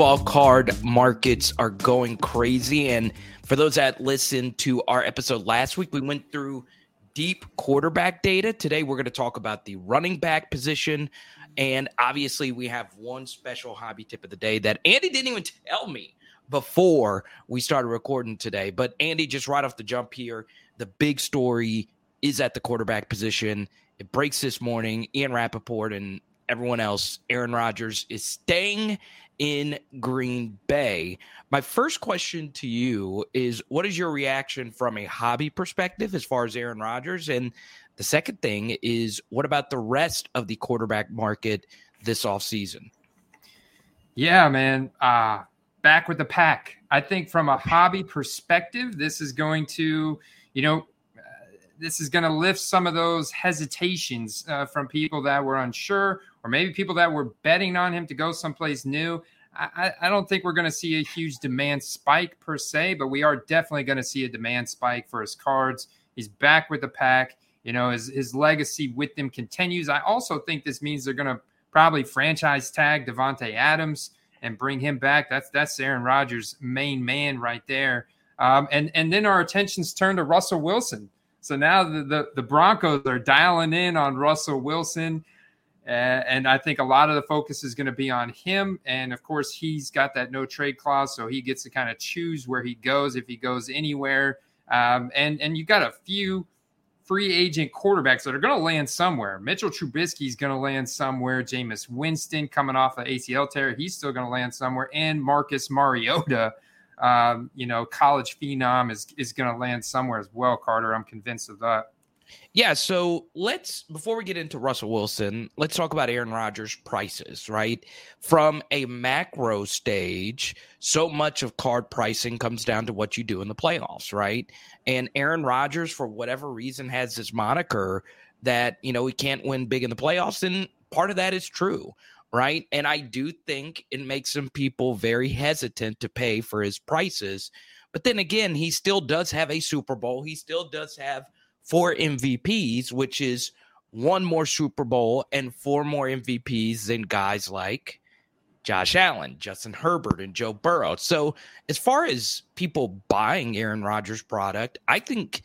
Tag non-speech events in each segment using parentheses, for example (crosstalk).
Football card markets are going crazy. And for those that listened to our episode last week, we went through deep quarterback data. Today, we're going to talk about the running back position. And obviously, we have one special hobby tip of the day that Andy didn't even tell me before we started recording today. But Andy, just right off the jump here, the big story is at the quarterback position. It breaks this morning. Ian Rapoport and everyone else, Aaron Rodgers is staying in Green Bay. My first question to you is what is your reaction from a hobby perspective as far as Aaron Rodgers? And the second thing is what about the rest of the quarterback market this offseason? Yeah, man. Uh, back with the pack. I think from a hobby perspective, this is going to, you know, this is going to lift some of those hesitations uh, from people that were unsure or maybe people that were betting on him to go someplace new. I, I don't think we're going to see a huge demand spike per se, but we are definitely going to see a demand spike for his cards. He's back with the pack. You know, his, his legacy with them continues. I also think this means they're going to probably franchise tag Davante Adams and bring him back. That's that's Aaron Rodgers' main man right there. Um, and and then our attentions turn to Russell Wilson. So now the, the, the Broncos are dialing in on Russell Wilson. Uh, and I think a lot of the focus is going to be on him. And of course, he's got that no trade clause, so he gets to kind of choose where he goes if he goes anywhere. Um, and and you got a few free agent quarterbacks that are going to land somewhere. Mitchell Trubisky is going to land somewhere. Jameis Winston coming off of ACL tear, he's still going to land somewhere. And Marcus Mariota um, you know, college phenom is is going to land somewhere as well. Carter, I'm convinced of that. Yeah, so let's before we get into Russell Wilson, let's talk about Aaron Rodgers' prices, right? From a macro stage, so much of card pricing comes down to what you do in the playoffs, right? And Aaron Rodgers, for whatever reason, has this moniker that, you know, he can't win big in the playoffs, and part of that is true right? And I do think it makes some people very hesitant to pay for his prices. But then again, he still does have a Super Bowl. He still does have four MVPs, which is one more Super Bowl and four more MVPs than guys like Josh Allen, Justin Herbert, and Joe Burrow. So, as far as people buying Aaron Rodgers' product, I think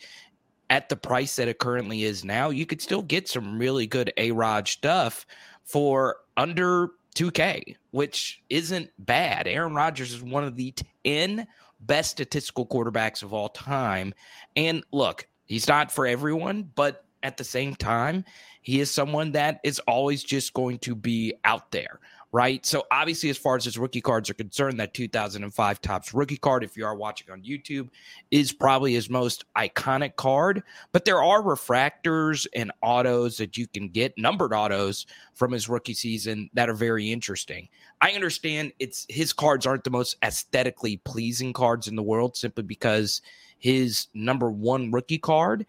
at the price that it currently is now, you could still get some really good A Rod stuff for under 2K, which isn't bad. Aaron Rodgers is one of the 10 best statistical quarterbacks of all time. And look, he's not for everyone, but at the same time, he is someone that is always just going to be out there right? So obviously, as far as his rookie cards are concerned, that 2005 Topps rookie card, if you are watching on YouTube, is probably his most iconic card. But there are refractors and autos that you can get, numbered autos from his rookie season that are very interesting. I understand it's his cards aren't the most aesthetically pleasing cards in the world, simply because his number one rookie card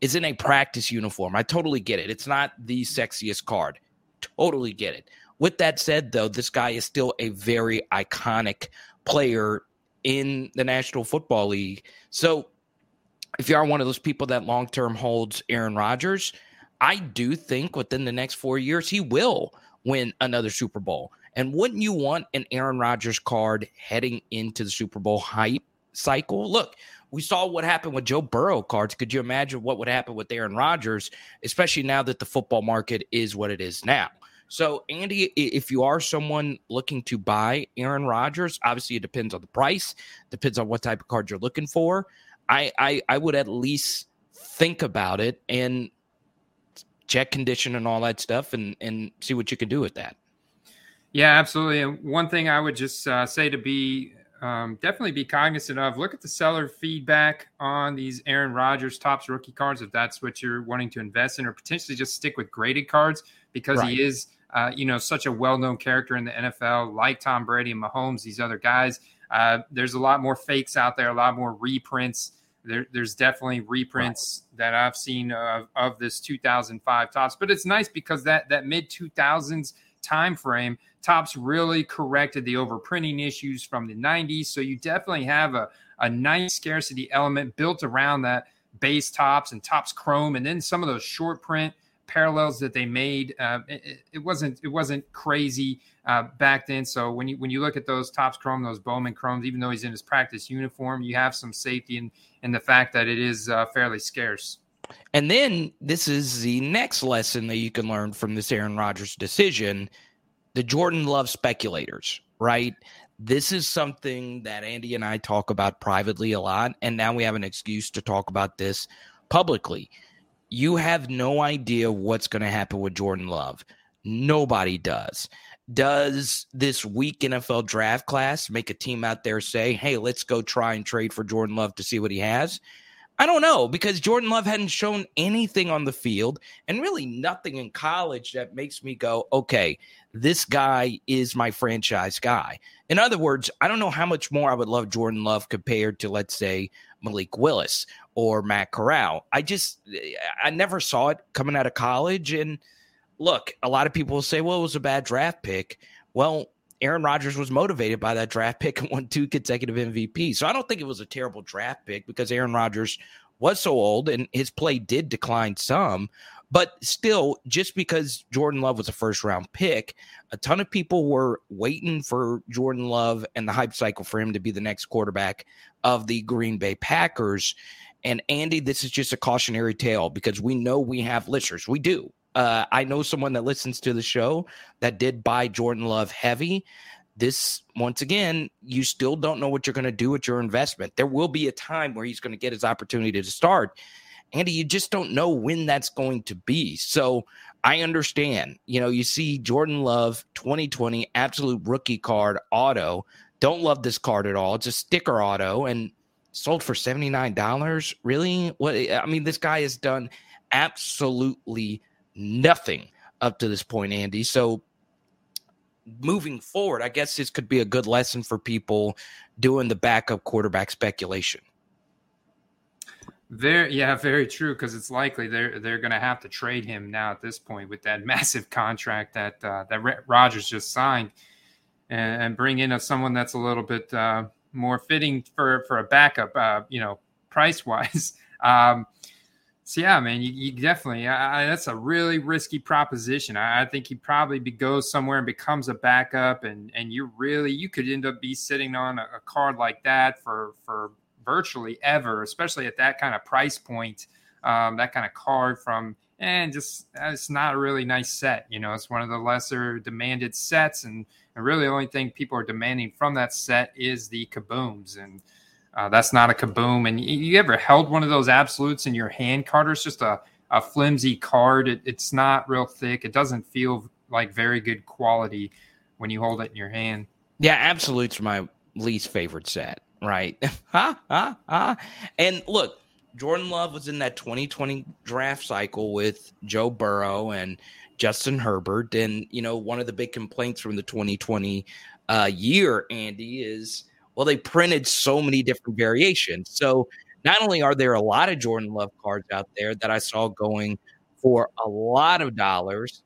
is in a practice uniform. I totally get it. It's not the sexiest card. Totally get it. With that said, though, this guy is still a very iconic player in the National Football League. So if you are one of those people that long term holds Aaron Rodgers, I do think within the next four years he will win another Super Bowl. And wouldn't you want an Aaron Rodgers card heading into the Super Bowl hype cycle? Look, we saw what happened with Joe Burrow cards. Could you imagine what would happen with Aaron Rodgers, especially now that the football market is what it is now? So, Andy, if you are someone looking to buy Aaron Rodgers, obviously it depends on the price, depends on what type of card you're looking for. I, I, I would at least think about it and check condition and all that stuff and, and see what you can do with that. Yeah, absolutely. And one thing I would just uh, say to be um, definitely be cognizant of look at the seller feedback on these Aaron Rodgers Topps rookie cards if that's what you're wanting to invest in, or potentially just stick with graded cards because right. he is uh, you know, such a well-known character in the NFL, like Tom Brady and Mahomes, these other guys. Uh, there's a lot more fakes out there, a lot more reprints. There, there's definitely reprints wow. that I've seen of, of this 2005 Topps, but it's nice because that that mid 2000s time frame, Topps really corrected the overprinting issues from the 90s. So you definitely have a, a nice scarcity element built around that base Topps and Topps Chrome, and then some of those short print parallels that they made, uh, it, it, wasn't it wasn't crazy uh, back then. So when you when you look at those Topps Chrome, those Bowman Chromes, even though he's in his practice uniform, you have some safety in in the fact that it is uh, fairly scarce. And then this is the next lesson that you can learn from this Aaron Rodgers decision: the Jordan Love speculators, right? This is something that Andy and I talk about privately a lot, and now we have an excuse to talk about this publicly you have no idea what's going to happen with Jordan Love. Nobody does. Does this weak NFL draft class make a team out there say, hey, let's go try and trade for Jordan Love to see what he has? I don't know because Jordan Love hadn't shown anything on the field and really nothing in college that makes me go, okay, this guy is my franchise guy. In other words, I don't know how much more I would love Jordan Love compared to, let's say, Malik Willis or Matt Corral. I just, I never saw it coming out of college. And look, a lot of people will say, well, it was a bad draft pick. Well, Aaron Rodgers was motivated by that draft pick and won two consecutive MVP. So I don't think it was a terrible draft pick because Aaron Rodgers was so old and his play did decline some. But still, just because Jordan Love was a first round pick, a ton of people were waiting for Jordan Love and the hype cycle for him to be the next quarterback of the Green Bay Packers. And Andy, this is just a cautionary tale because we know we have listeners. We do. Uh, I know someone that listens to the show that did buy Jordan Love heavy. This, once again, you still don't know what you're going to do with your investment. There will be a time where he's going to get his opportunity to start. Andy, you just don't know when that's going to be. So I understand. You know, you see Jordan Love 2020 absolute rookie card auto. Don't love this card at all. It's a sticker auto and sold for $79. Really? What I mean, this guy has done absolutely nothing up to this point, Andy. So moving forward, I guess this could be a good lesson for people doing the backup quarterback speculation. Very, yeah, very true. Because it's likely they're they're going to have to trade him now at this point with that (laughs) massive contract that uh, that Rodgers just signed, and, and, bring in a, someone that's a little bit uh, more fitting for for a backup. Uh, you know, price wise. (laughs) Um, so yeah, man, you, you definitely I, that's a really risky proposition. I, I think he probably be, goes somewhere and becomes a backup, and and you really you could end up be sitting on a, a card like that for for virtually ever, especially at that kind of price point. Um, that kind of card from and just it's not a really nice set. You know, it's one of the lesser demanded sets, and, and really the only thing people are demanding from that set is the kabooms and uh, that's not a kaboom. And you, you, ever held one of those absolutes in your hand, Carter? It's just a, a flimsy card. It, it's not real thick. It doesn't feel like very good quality when you hold it in your hand. Yeah, absolutes are my least favorite set, right? (laughs) And look, Jordan Love was in that 2020 draft cycle with Joe Burrow and Justin Herbert. And, you know, one of the big complaints from the 2020 uh, year, Andy, is well, they printed so many different variations. So not only are there a lot of Jordan Love cards out there that I saw going for a lot of dollars,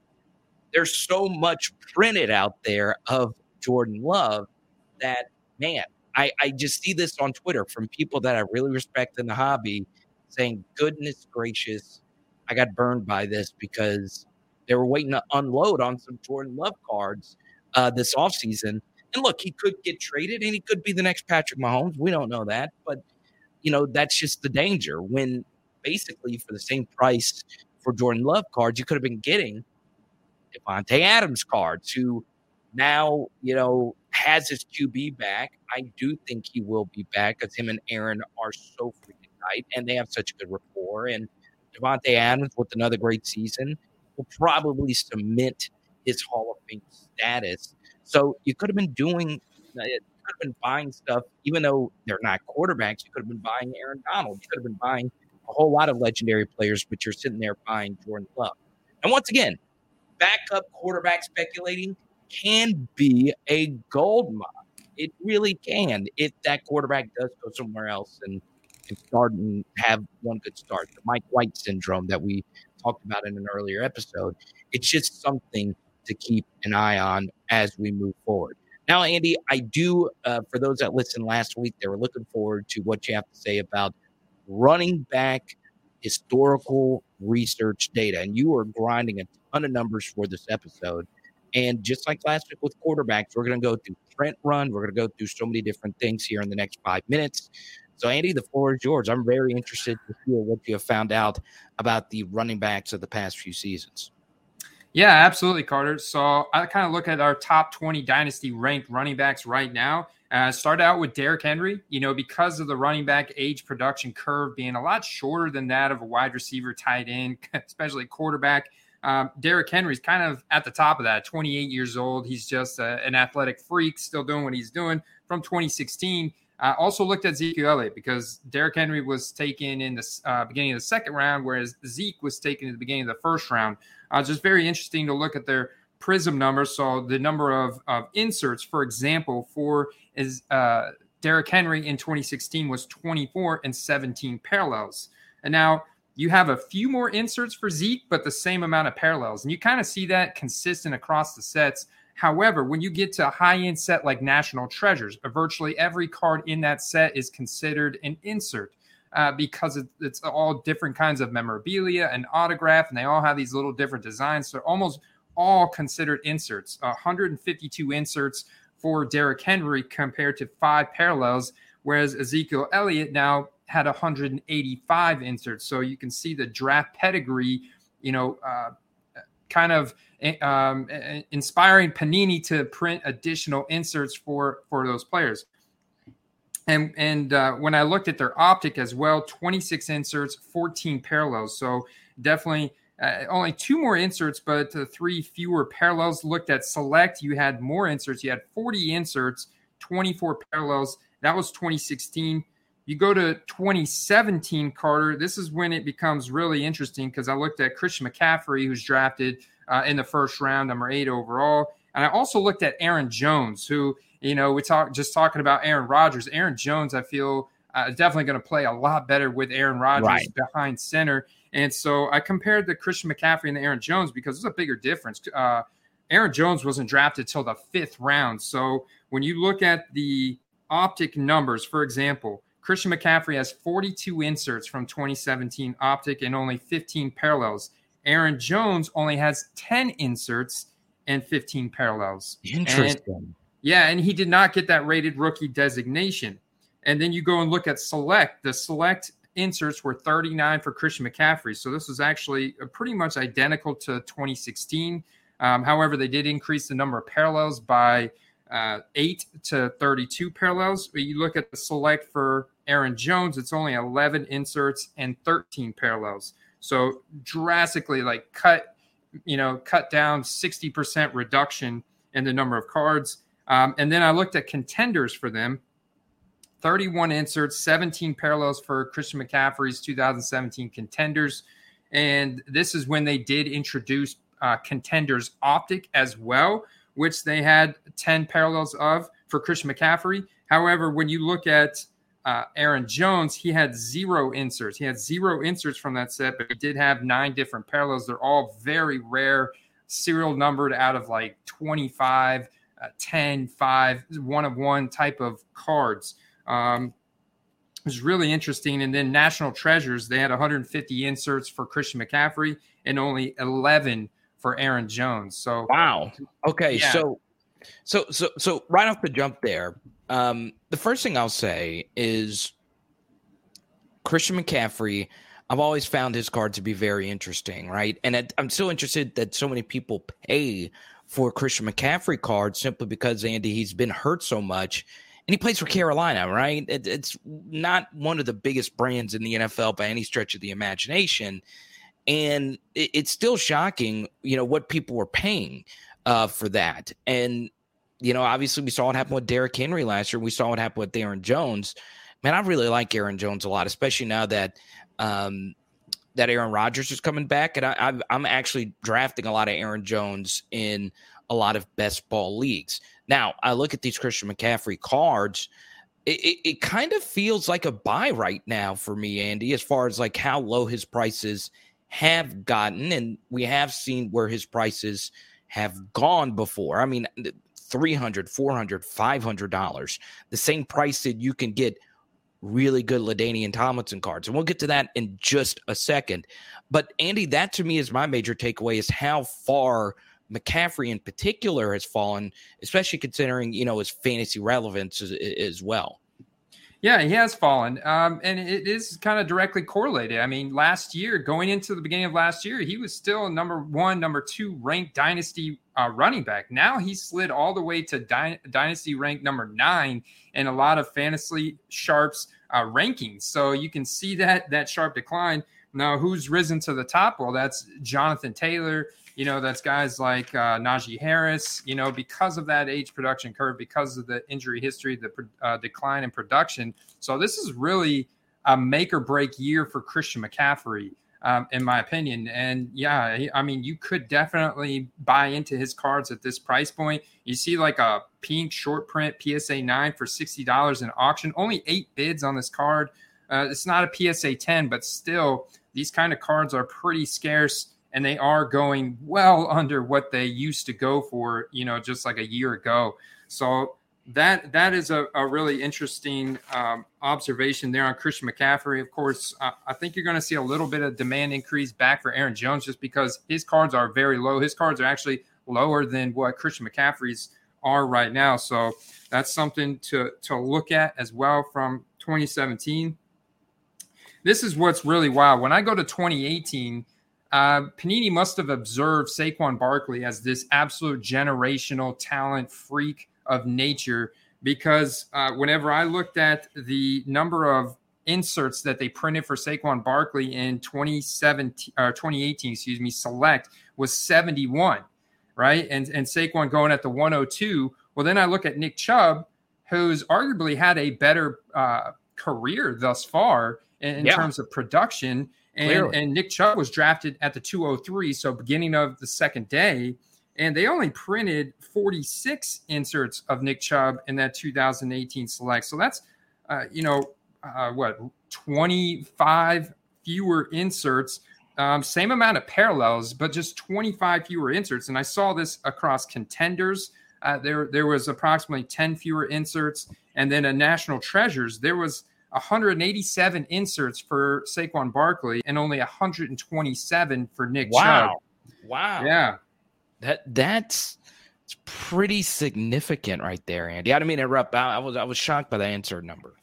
there's so much printed out there of Jordan Love that, man, I, I just see this on Twitter from people that I really respect in the hobby saying, goodness gracious, I got burned by this because they were waiting to unload on some Jordan Love cards uh, this offseason and look, he could get traded and he could be the next Patrick Mahomes. We don't know that. But, you know, that's just the danger when basically for the same price for Jordan Love cards, you could have been getting Davante Adams cards, who now, you know, has his QB back. I do think he will be back because him and Aaron are so freaking tight and they have such a good rapport. And Davante Adams with another great season will probably cement his Hall of Fame status so you could have been doing, uh, could have been buying stuff, even though they're not quarterbacks. You could have been buying Aaron Donald. You could have been buying a whole lot of legendary players, but you're sitting there buying Jordan Love. And once again, backup quarterback speculating can be a gold mine. It really can if that quarterback does go somewhere else and, and start and have one good start. The Mike White syndrome that we talked about in an earlier episode. It's just something to keep an eye on as we move forward. Now, Andy, I do, uh, for those that listened last week, they were looking forward to what you have to say about running back historical research data. And you are grinding a ton of numbers for this episode. And just like last week with quarterbacks, we're going to go through Trent run. We're going to go through so many different things here in the next five minutes. So, Andy, the floor is yours. I'm very interested to hear what you have found out about the running backs of the past few seasons. Yeah, absolutely, Carter. So I kind of look at our top 20 dynasty ranked running backs right now. Uh, start out with Derrick Henry, you know, because of the running back age production curve being a lot shorter than that of a wide receiver, tight end, (laughs) especially quarterback. Um, Derrick Henry's kind of at the top of that, 28 years old. He's just a, an athletic freak, still doing what he's doing from 2016. I also looked at Zeke Elliott because Derrick Henry was taken in the uh, beginning of the second round, whereas Zeke was taken in the beginning of the first round. Uh, just very interesting to look at their prism numbers. So the number of, of inserts, for example, for is uh, Derrick Henry in 2016 was 24 and 17 parallels. And now you have a few more inserts for Zeke, but the same amount of parallels. And you kind of see that consistent across the sets. However, when you get to a high end set like National Treasures, virtually every card in that set is considered an insert. Uh, because it, it's all different kinds of memorabilia and autograph, and they all have these little different designs. So almost all considered inserts. 152 inserts for Derrick Henry compared to five parallels, whereas Ezekiel Elliott now had 185 inserts. So you can see the draft pedigree, you know, uh, kind of um, inspiring Panini to print additional inserts for for those players. And and uh, when I looked at their optic as well, 26 inserts, 14 parallels. So definitely uh, only two more inserts, but uh, three fewer parallels. Looked at select, you had more inserts. You had 40 inserts, 24 parallels. That was 2016. You go to 2017, Carter. This is when it becomes really interesting because I looked at Christian McCaffrey, who's drafted uh, in the first round, number eight overall. And I also looked at Aaron Jones, who, you know, we talk just talking about Aaron Rodgers. Aaron Jones, I feel, uh, definitely going to play a lot better with Aaron Rodgers right. behind center. And so I compared the Christian McCaffrey and the Aaron Jones because there's a bigger difference. Uh, Aaron Jones wasn't drafted till the fifth round. So when you look at the optic numbers, for example, Christian McCaffrey has 42 inserts from 2017 optic and only 15 parallels. Aaron Jones only has 10 inserts and 15 parallels. Interesting. And, yeah, and he did not get that rated rookie designation. And then you go and look at select. The select inserts were 39 for Christian McCaffrey. So this was actually pretty much identical to 2016. Um, however, they did increase the number of parallels by uh, 8 to 32 parallels. But you look at the select for Aaron Jones, it's only 11 inserts and 13 parallels. So drastically, like cut, you know, cut down 60% reduction in the number of cards. Um, and then I looked at contenders for them 31 inserts, 17 parallels for Christian McCaffrey's 2017 contenders. And this is when they did introduce uh, contenders optic as well, which they had 10 parallels of for Christian McCaffrey. However, when you look at uh, Aaron Jones, he had zero inserts. He had zero inserts from that set, but he did have nine different parallels. They're all very rare, serial numbered out of like 25, uh, 10, 5, one of one type of cards. Um, it was really interesting. And then National Treasures, they had 150 inserts for Christian McCaffrey and only 11 for Aaron Jones. So wow. Okay, yeah. so so so so right off the jump there, um, the first thing I'll say is Christian McCaffrey. I've always found his card to be very interesting, right? And I'm still interested that so many people pay for Christian McCaffrey cards simply because Andy he's been hurt so much, and he plays for Carolina, right? It, it's not one of the biggest brands in the NFL by any stretch of the imagination, and it, it's still shocking, you know, what people were paying uh, for that. And you know, obviously we saw what happened with Derrick Henry last year. We saw what happened with Aaron Jones. Man, I really like Aaron Jones a lot, especially now that um, that Aaron Rodgers is coming back, and I, I'm actually drafting a lot of Aaron Jones in a lot of best ball leagues. Now, I look at these Christian McCaffrey cards. It, it, it, kind of feels like a buy right now for me, Andy, as far as like how low his prices have gotten. And we have seen where his prices have gone before. I mean, 300 400 500 dollars the same price that you can get really good LaDainian Tomlinson cards. And we'll get to that in just a second. But Andy, that to me is my major takeaway is how far McCaffrey in particular has fallen, especially considering, you know, his fantasy relevance as, as well. Yeah, he has fallen. Um, and it is kind of directly correlated. I mean, last year, going into the beginning of last year, he was still number one, number two ranked dynasty uh, running back. Now he slid all the way to dy- dynasty rank number nine in a lot of fantasy sharps uh, rankings. So you can see that that sharp decline. Now, who's risen to the top? Well, that's Jonathan Taylor, you know, that's guys like uh, Najee Harris, you know, because of that age production curve, because of the injury history, the uh, decline in production. So this is really a make or break year for Christian McCaffrey, um, in my opinion. And yeah, I mean, you could definitely buy into his cards at this price point. You see like a pink short print PSA 9 for $60 in auction, only eight bids on this card. Uh, it's not a PSA 10, but still, these kind of cards are pretty scarce and they are going well under what they used to go for, you know, just like a year ago. So that that is a, a really interesting um, observation there on Christian McCaffrey. Of course, uh, I think you're going to see a little bit of demand increase back for Aaron Jones just because his cards are very low. His cards are actually lower than what Christian McCaffrey's are right now. So that's something to to look at as well from 2017. This is what's really wild. When I go to 2018 uh, Panini must have observed Saquon Barkley as this absolute generational talent freak of nature because uh, whenever I looked at the number of inserts that they printed for Saquon Barkley in 2017 or 2018, excuse me, select was 71, right? And and Saquon going at the 102. Well, then I look at Nick Chubb, who's arguably had a better uh, career thus far in, in yeah. terms of production and, and Nick Chubb was drafted at the 203, so beginning of the second day. And they only printed 46 inserts of Nick Chubb in that 2018 select. So that's, uh, you know, uh, what, 25 fewer inserts, um, same amount of parallels, but just 25 fewer inserts. And I saw this across contenders. Uh, there, there was approximately 10 fewer inserts. And then a national treasures, there was 187 inserts for Saquon Barkley and only 127 for Nick wow. Chubb. Wow. Yeah. That that's it's pretty significant right there, Andy. I didn't mean to interrupt. I, I was I was shocked by the answer number.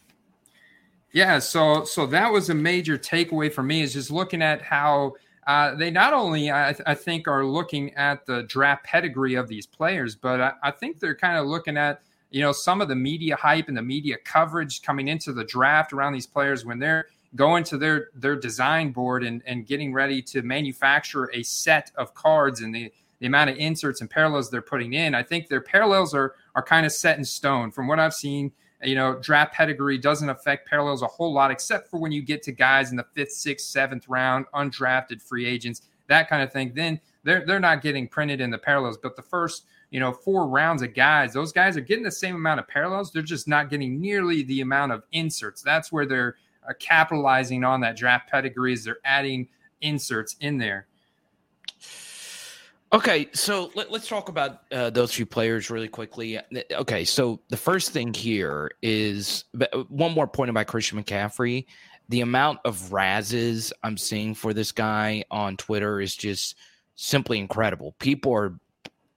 Yeah, so so that was a major takeaway for me is just looking at how uh, they not only I, th- I, think are looking at the draft pedigree of these players, but I, I think they're kind of looking at you know, some of the media hype and the media coverage coming into the draft around these players when they're going to their their design board and, and getting ready to manufacture a set of cards and the, the amount of inserts and parallels they're putting in, I think their parallels are are kind of set in stone. From what I've seen, you know, draft pedigree doesn't affect parallels a whole lot, except for when you get to guys in the fifth, sixth, seventh round, undrafted free agents, that kind of thing. Then they're they're not getting printed in the parallels. But the first you know, four rounds of guys, those guys are getting the same amount of parallels. They're just not getting nearly the amount of inserts. That's where they're uh, capitalizing on that draft pedigrees. They're adding inserts in there. Okay, so let, us talk about uh, those few players really quickly. Okay, so the first thing here is one more point about Christian McCaffrey. The amount of razzes I'm seeing for this guy on Twitter is just simply incredible. People are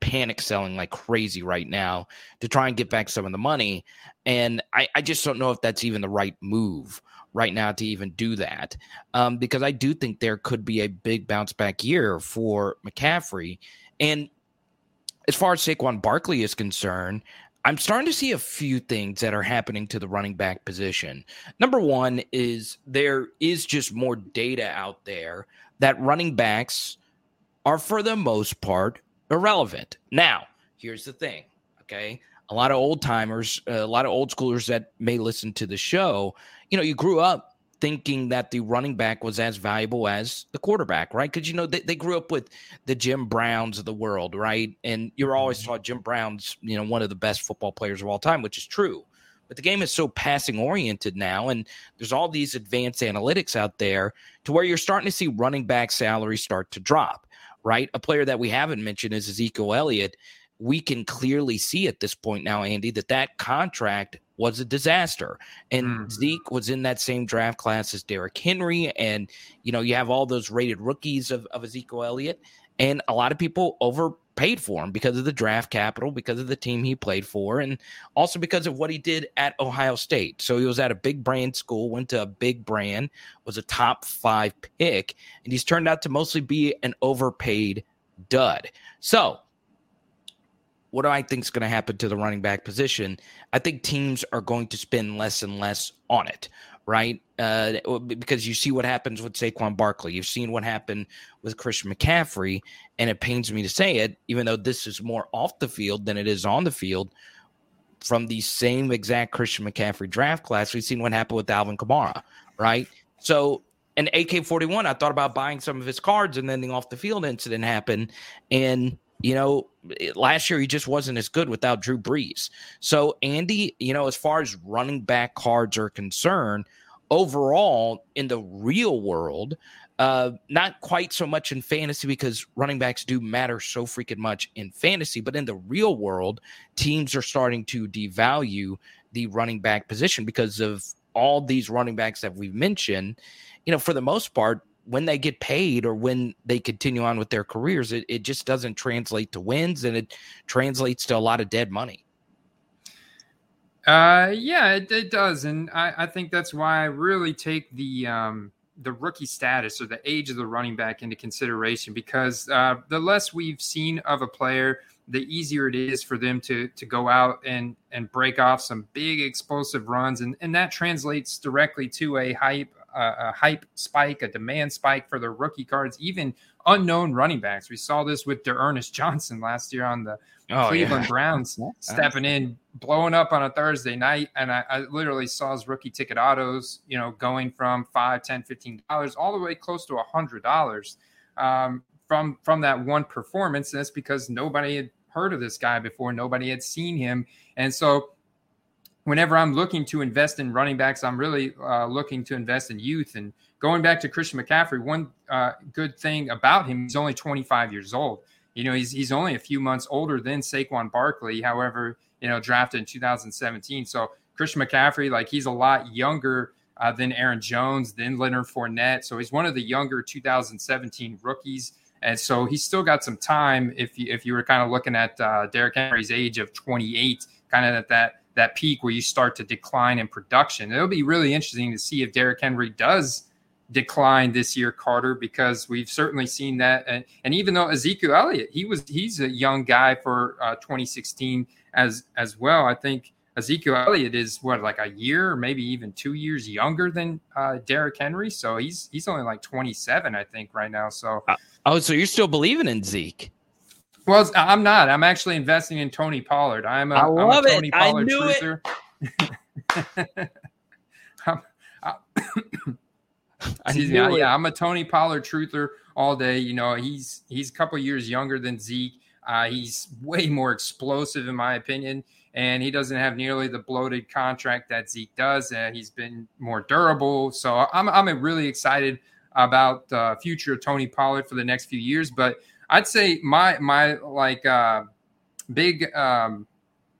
panic selling like crazy right now to try and get back some of the money. And I, I just don't know if that's even the right move right now to even do that. Um, because I do think there could be a big bounce back year for McCaffrey. And as far as Saquon Barkley is concerned, I'm starting to see a few things that are happening to the running back position. Number one is there is just more data out there that running backs are, for the most part, irrelevant. Now, here's the thing, okay? A lot of old timers, a lot of old schoolers that may listen to the show, you know, you grew up thinking that the running back was as valuable as the quarterback, right? Because, you know, they, they grew up with the Jim Browns of the world, right? And you're always mm-hmm. taught Jim Brown's, you know, one of the best football players of all time, which is true. But the game is so passing oriented now, and there's all these advanced analytics out there to where you're starting to see running back salaries start to drop right? A player that we haven't mentioned is Ezekiel Elliott. We can clearly see at this point now, Andy, that that contract was a disaster. And Mhm. Zeke was in that same draft class as Derrick Henry. And, you know, you have all those rated rookies of, of Ezekiel Elliott. And a lot of people overpaid for him because of the draft capital, because of the team he played for, and also because of what he did at Ohio State. So he was at a big brand school, went to a big brand, was a top five pick, and he's turned out to mostly be an overpaid dud. So, what do I think is going to happen to the running back position? I think teams are going to spend less and less on it, right? Uh, because you see what happens with Saquon Barkley. You've seen what happened with Christian McCaffrey, and it pains me to say it, even though this is more off the field than it is on the field. From the same exact Christian McCaffrey draft class, we've seen what happened with Alvin Kamara, right? So, an AK 41, I thought about buying some of his cards, and then the off the field incident happened. And you know, last year he just wasn't as good without Drew Brees. So, Andy, you know, as far as running back cards are concerned, overall in the real world, uh, not quite so much in fantasy because running backs do matter so freaking much in fantasy, but in the real world, teams are starting to devalue the running back position because of all these running backs that we've mentioned. You know, for the most part, when they get paid or when they continue on with their careers, it, it just doesn't translate to wins and it translates to a lot of dead money. Uh, yeah, it, it does, and I, I think that's why I really take the um, the rookie status or the age of the running back into consideration because uh, the less we've seen of a player, the easier it is for them to to go out and and break off some big explosive runs, and and that translates directly to a hype uh, a hype spike, a demand spike for the rookie cards, even unknown running backs. We saw this with D'Ernest Johnson last year on the Oh, Cleveland (laughs) yeah. Browns stepping in, blowing up on a Thursday night. And I, I literally saw his rookie ticket autos, you know, going from five, ten, fifteen dollars all the way close to a hundred dollars um, from from that one performance. And that's because nobody had heard of this guy before, nobody had seen him. And so whenever I'm looking to invest in running backs, I'm really uh, looking to invest in youth. And going back to Christian McCaffrey, one uh, good thing about him, he's only 25 years old. You know, he's he's only a few months older than Saquon Barkley. However, you know, drafted in 2017. So Christian McCaffrey, like he's a lot younger uh, than Aaron Jones, than Leonard Fournette. So he's one of the younger 2017 rookies. And so he's still got some time if you, if you were kind of looking at uh, Derrick Henry's age of 28, kind of at that that peak where you start to decline in production. It'll be really interesting to see if Derrick Henry does decline this year, Carter, because we've certainly seen that. And, and even though Ezekiel Elliott, he was he's a young guy for uh, 2016 as as well. I think Ezekiel Elliott is what like a year or maybe even two years younger than uh, Derrick Henry. So he's he's only like 27, I think, right now. So Oh, so you're still believing in Zeke? Well, I'm not. I'm actually investing in Tony Pollard. I'm a, I I'm a love it. Tony I Pollard knew it. truther. (laughs) I'm- I- (coughs) I Excuse me. knew I- it. Yeah, I'm a Tony Pollard truther all day. You know, he's he's a couple years younger than Zeke. Uh, he's way more explosive, in my opinion, and he doesn't have nearly the bloated contract that Zeke does. Uh, he's been more durable, so I'm I'm really excited about the future of Tony Pollard for the next few years. But I'd say my my like uh, big um,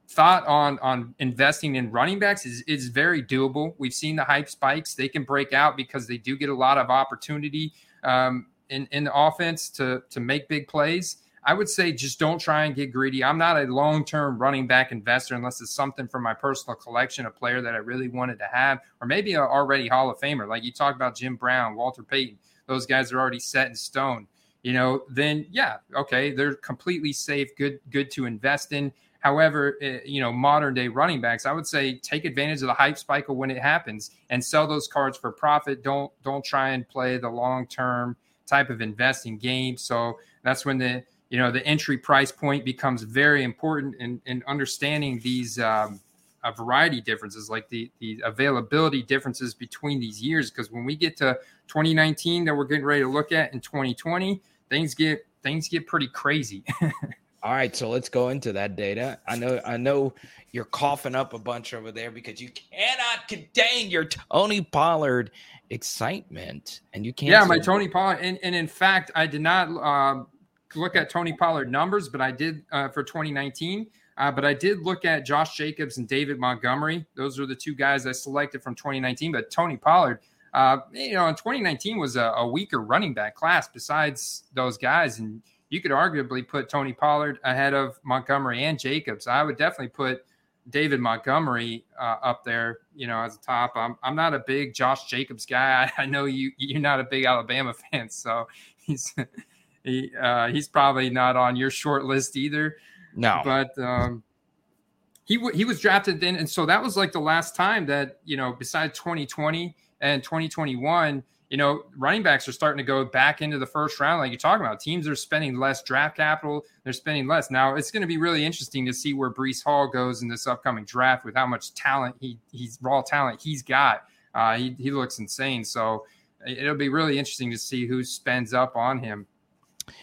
thought on on investing in running backs is is very doable. We've seen the hype spikes; they can break out because they do get a lot of opportunity um, in in the offense to to make big plays. I would say just don't try and get greedy. I'm not a long term running back investor unless it's something from my personal collection, a player that I really wanted to have, or maybe already Hall of Famer. Like you talked about Jim Brown, Walter Payton, those guys are already set in stone. You know, then yeah, okay, they're completely safe, good, good to invest in. However, eh, you know, modern day running backs, I would say take advantage of the hype spike when it happens and sell those cards for profit. Don't don't try and play the long term type of investing game. So that's when the you know the entry price point becomes very important in, in understanding these um, a variety differences like the the availability differences between these years because when we get to 2019 that we're getting ready to look at in 2020 things get things get pretty crazy (laughs) All right, so let's go into that data. I know, I know, you're coughing up a bunch over there because you cannot contain your Tony Pollard excitement, and you can't. yeah my tony pollard and, and in fact i did not um, look at tony pollard numbers but i did uh, for 2019 Uh, but I did look at Josh Jacobs and David Montgomery. Those are the two guys I selected from 2019. But Tony Pollard, uh, you know, in 2019 was a, a, weaker running back class besides those guys. And you could arguably put Tony Pollard ahead of Montgomery and Jacobs. I would definitely put David Montgomery uh, up there, you know, as a top. I'm, I'm not a big Josh Jacobs guy. I, (laughs) I know you you're not a big Alabama (laughs) fan, so he's he, uh, he's probably not on your short list either. No, but um, he w- he was drafted then, and so that was like the last time that you know, besides 2020 and 2021, you know, running backs are starting to go back into the first round, like you're talking about. Teams are spending less draft capital; they're spending less. Now, it's going to be really interesting to see where Breece Hall goes in this upcoming draft with how much talent he he's raw talent he's got. Uh, he he looks insane. So it'll be really interesting to see who spends up on him.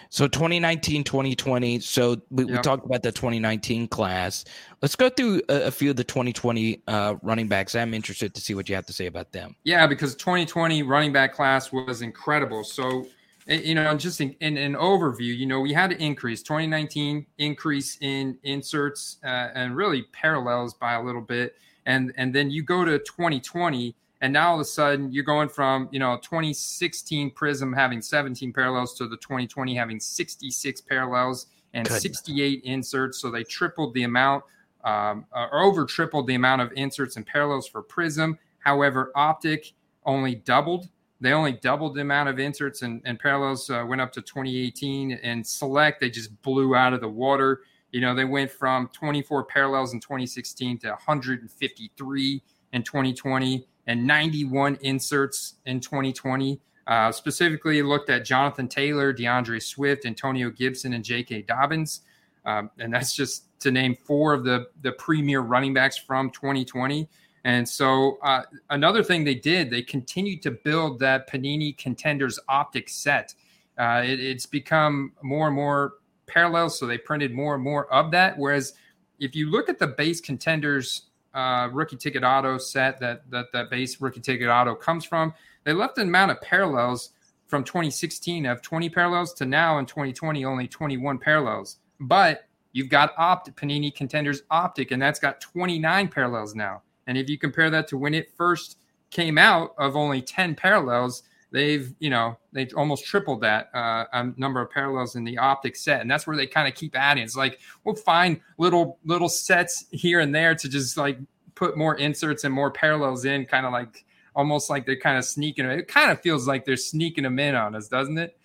So 2019, 2020. So we, yep. we, talked about the 2019 class. Let's go through a, a few of the 2020 uh, running backs. I'm interested to see what you have to say about them. Yeah, because 2020 running back class was incredible. So, you know, just in, in an overview, you know, we had an increase 2019 increase in inserts uh, and really parallels by a little bit. And, and then you go to 2020 and now all of a sudden, you're going from you know 2016 Prism having 17 parallels to the 2020 having 66 parallels and 68 inserts. So they tripled the amount, um, or over tripled the amount of inserts and parallels for Prism. However, Optic only doubled. They only doubled the amount of inserts and, and parallels. Uh, went up to 2018 and Select. They just blew out of the water. You know, they went from 24 parallels in 2016 to 153 in 2020 and 91 inserts in 2020. Uh, specifically looked at Jonathan Taylor, DeAndre Swift, Antonio Gibson, and J.K. Dobbins. Um, and that's just to name four of the, the premier running backs from 2020. And so uh, another thing they did, they continued to build that Panini Contenders optic set. Uh, it, it's become more and more parallel, so they printed more and more of that. Whereas if you look at the base Contenders uh, rookie ticket auto set that, that that base rookie ticket auto comes from. They left an amount of parallels from 2016 of 20 parallels to now in 2020 only 21 parallels. But you've got Opt Panini Contenders Optic, and that's got 29 parallels now. And if you compare that to when it first came out of only 10 parallels, they've you know they've almost tripled that uh, um, number of parallels in the optic set and that's where they kind of keep adding. It's like we'll find little little sets here and there to just like put more inserts and more parallels in kind of like almost like they're kind of sneaking it kind of feels like they're sneaking them in on us doesn't it?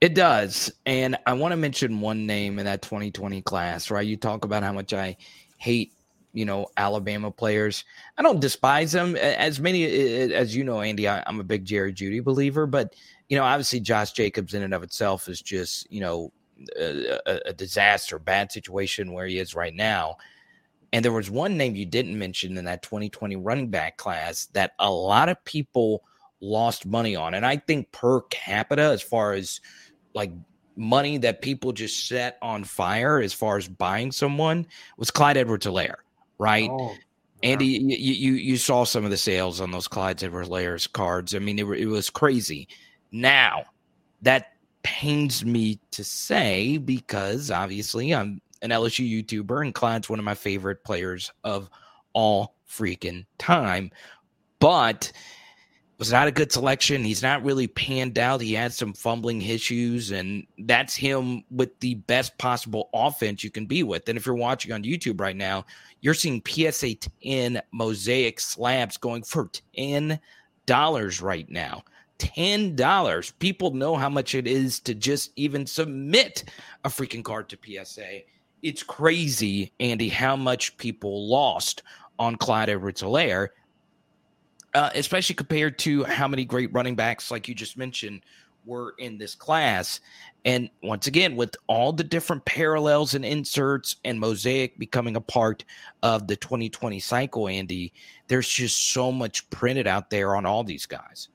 It does and i want to mention one name in that 2020 class right? You talk about how much i hate you know Alabama players. I don't despise them as many as you know, Andy. I, am a big Jerry Jeudy believer, but you know, obviously Josh Jacobs in and of itself is just you know a, a disaster, bad situation where he is right now. And there was one name you didn't mention in that 2020 running back class that a lot of people lost money on, and I think per capita, as far as like money that people just set on fire as far as buying someone was Clyde Edwards-Helaire right? Oh, Andy, you, you, you saw some of the sales on those Clyde Edwards-Helaire's cards. I mean, it, it was crazy. Now, that pains me to say because obviously I'm an LSU YouTuber and Clyde's one of my favorite players of all freaking time. But was not a good selection. He's not really panned out. He had some fumbling issues, and that's him with the best possible offense you can be with. And if you're watching on YouTube right now, you're seeing PSA 10 mosaic slabs going for $10 right now. $10. People know how much it is to just even submit a freaking card to PSA. It's crazy, Andy, how much people lost on Clyde Edwards-Helaire uh, especially compared to how many great running backs, like you just mentioned, were in this class. And once again, with all the different parallels and inserts and mosaic becoming a part of the 2020 cycle, Andy, there's just so much printed out there on all these guys.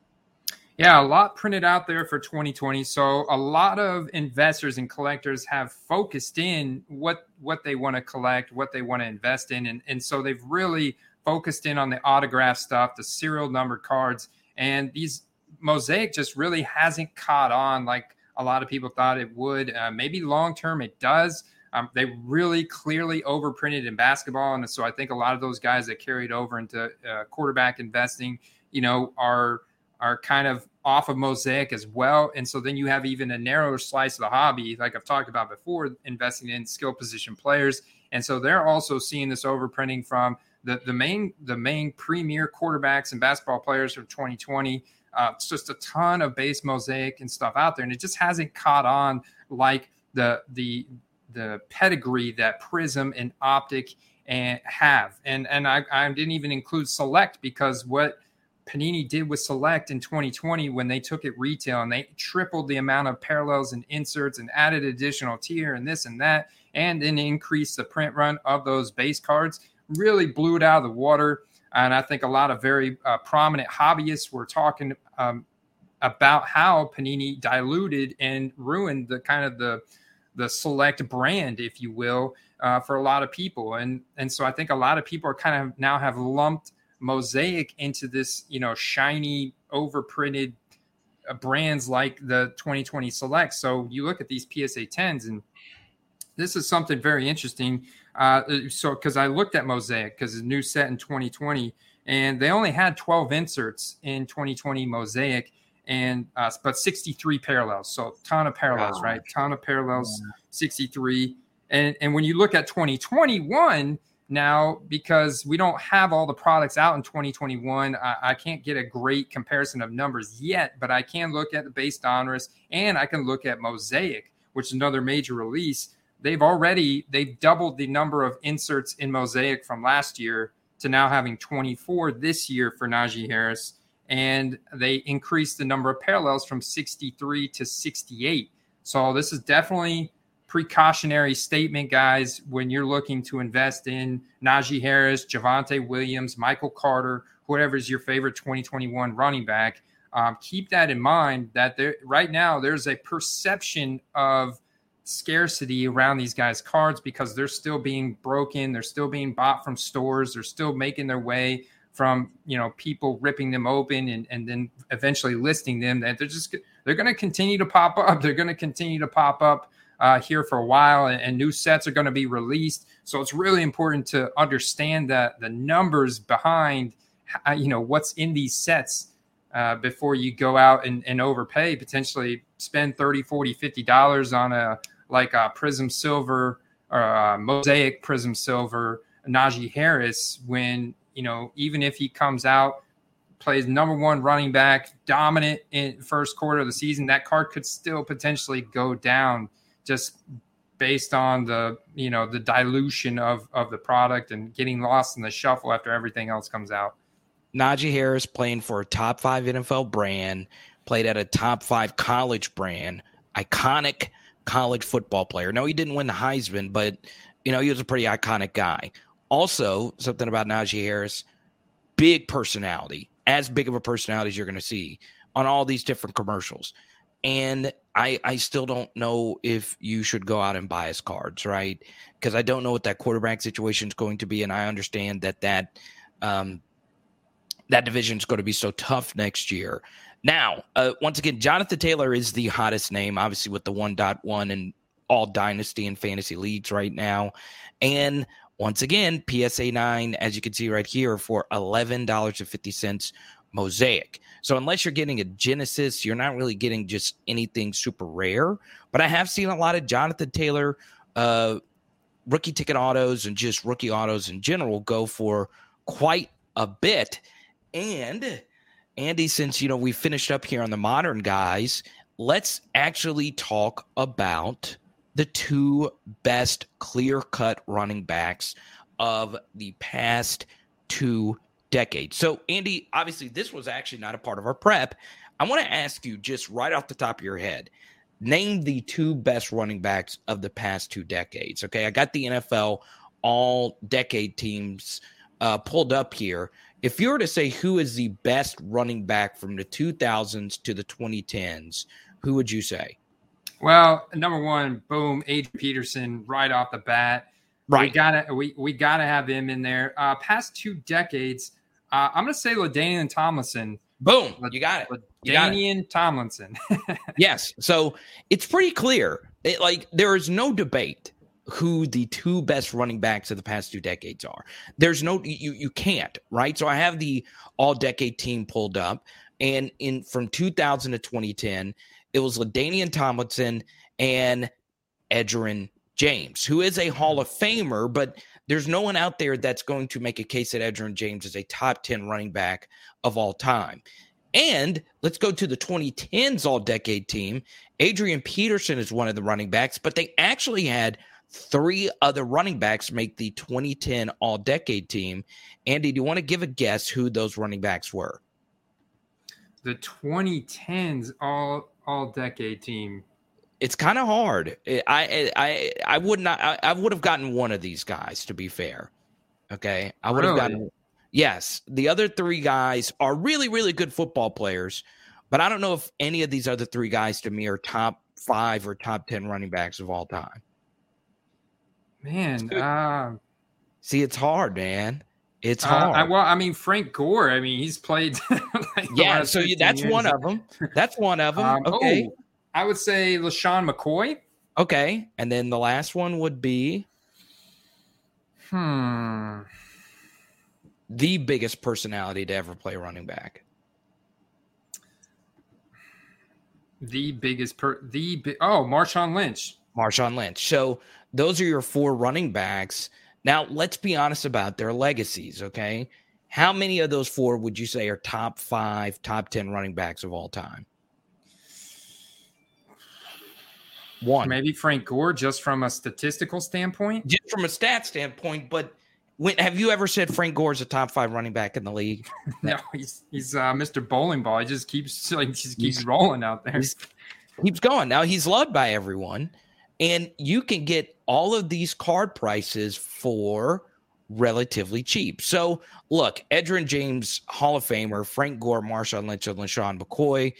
Yeah, a lot printed out there for 2020. So a lot of investors and collectors have focused in what what they want to collect, what they want to invest in, and and so they've really focused in on the autograph stuff, the serial numbered cards, and these mosaic just really hasn't caught on like a lot of people thought it would. Uh, maybe long term it does, Um, they really clearly overprinted in basketball, and so I think a lot of those guys that carried over into uh, quarterback investing, you know, are are kind of off of mosaic as well. And so then you have even a narrower slice of the hobby, like I've talked about before, investing in skill position players. And so they're also seeing this overprinting from the, the main the main premier quarterbacks and basketball players from 2020. Uh, it's just a ton of base mosaic and stuff out there, and it just hasn't caught on like the the the pedigree that Prizm and Optic and have. And and I, I didn't even include Select because what Panini did with Select in 2020 when they took it retail and they tripled the amount of parallels and inserts and added additional tier and this and that, and then increased the print run of those base cards, really blew it out of the water. And I think a lot of very uh, prominent hobbyists were talking um, about how Panini diluted and ruined the kind of the the select brand, if you will, uh, for a lot of people. And and so I think a lot of people are kind of now have lumped mosaic into this you know shiny overprinted uh, brands like the 2020 select so you look at these psa 10s and this is something very interesting uh, so because i looked at mosaic because it's a new set in 2020 and they only had 12 inserts in 2020 mosaic and uh, but 63 parallels so ton of parallels wow. right ton of parallels yeah. 63 and and when you look at 2021 now because we don't have all the products out in 2021 I, I, can't get a great comparison of numbers yet but i can look at the base donruss and i can look at mosaic which is another major release they've already they've doubled the number of inserts in mosaic from last year to now having 24 this year for najee harris and they increased the number of parallels from 63 to 68 so this is definitely precautionary statement, guys, when you're looking to invest in Najee Harris, Javonte Williams, Michael Carter, whatever is your favorite 2021 running back. Um, keep that in mind that there right now there's a perception of scarcity around these guys' cards because they're still being broken, they're still being bought from stores, they're still making their way from you know people ripping them open and, and then eventually listing them that they're just they're going to continue to pop up (laughs) they're going to continue to pop up uh, here for a while, and, and new sets are going to be released. So it's really important to understand that the numbers behind, uh, you know, what's in these sets uh, before you go out and, and overpay, potentially spend 30, 40, 50 dollars on a like a Prizm Silver or a Mosaic Prizm Silver Najee Harris when you know even if he comes out plays number one running back dominant in first quarter of the season that card could still potentially go down just based on the you know the dilution of of the product and getting lost in the shuffle after everything else comes out. Najee Harris playing for a top five NFL brand, played at a top five college brand, iconic college football player. No, he didn't win the Heisman, but you know he was a pretty iconic guy. Also, something about Najee Harris, big personality, as big of a personality as you're going to see on all these different commercials and I I still don't know if you should go out and buy his cards, right? Because I don't know what that quarterback situation is going to be, and I understand that that um, that division is going to be so tough next year. Now, uh, once again, Jonathan Taylor is the hottest name, obviously with the 1.1 and all dynasty and fantasy leagues right now, and once again, PSA 9, as you can see right here, for $11.50 Mosaic. So unless you're getting a Genesis, you're not really getting just anything super rare. But I have seen a lot of Jonathan Taylor uh, rookie ticket autos and just rookie autos in general go for quite a bit. And Andy, since you know we finished up here on the modern guys, let's actually talk about the two best clear cut running backs of the past two decades. So, Andy, obviously, this was actually not a part of our prep. I want to ask you just right off the top of your head name the two best running backs of the past two decades. Okay. I got the NFL all decade teams uh, pulled up here. If you were to say who is the best running back from the 2000s to the 2010s, who would you say? Well, number one, boom, Adrian Peterson right off the bat. Right. We gotta we, we gotta have him in there. Uh past two decades, uh, I'm going to say LaDainian Tomlinson. Boom. You got it. LaDainian Tomlinson. (laughs) yes. So it's pretty clear. It, like there is no debate who the two best running backs of the past two decades are. There's no you you can't, right? So I have the all decade team pulled up and in from 2000 to 2010, it was LaDainian Tomlinson and Edgerrin James, who is a Hall of Famer, but there's no one out there that's going to make a case that Edgerrin James is a top 10 running back of all time. And let's go to the 2010s all decade team. Adrian Peterson is one of the running backs, but they actually had three other running backs make the 2010 all decade team. Andy, do you want to give a guess who those running backs were? The 2010s all all decade team. It's kind of hard. I I I would not. I, I, would have gotten one of these guys. To be fair, okay, I would really? have gotten. Yes, the other three guys are really really good football players, but I don't know if any of these other three guys to me are top five or top ten running backs of all time. Man, (laughs) uh, see, it's hard, man. It's hard. Uh, I, well, I mean, Frank Gore. I mean, he's played. (laughs) like yeah, so you, that's years. one of them. That's one of them. Um, okay. Oh, I would say LeSean McCoy. Okay, and then the last one would be. Hmm. The biggest personality to ever play running back. The biggest per the oh Marshawn Lynch. Marshawn Lynch. So those are your four running backs. Now, let's be honest about their legacies, okay? How many of those four would you say are top five, top 10 running backs of all time? One. Maybe Frank Gore, just from a statistical standpoint? Just from a stat standpoint, but when, have you ever said Frank Gore is a top five running back in the league? (laughs) no, he's he's uh, Mr. Bowling Ball. He just keeps (laughs) like just keeps he's, rolling out there. Keeps going. Now he's loved by everyone. And you can get all of these card prices for relatively cheap. So, look, Edgerrin James, Hall of Famer, Frank Gore, Marshawn Lynch, and LeSean McCoy.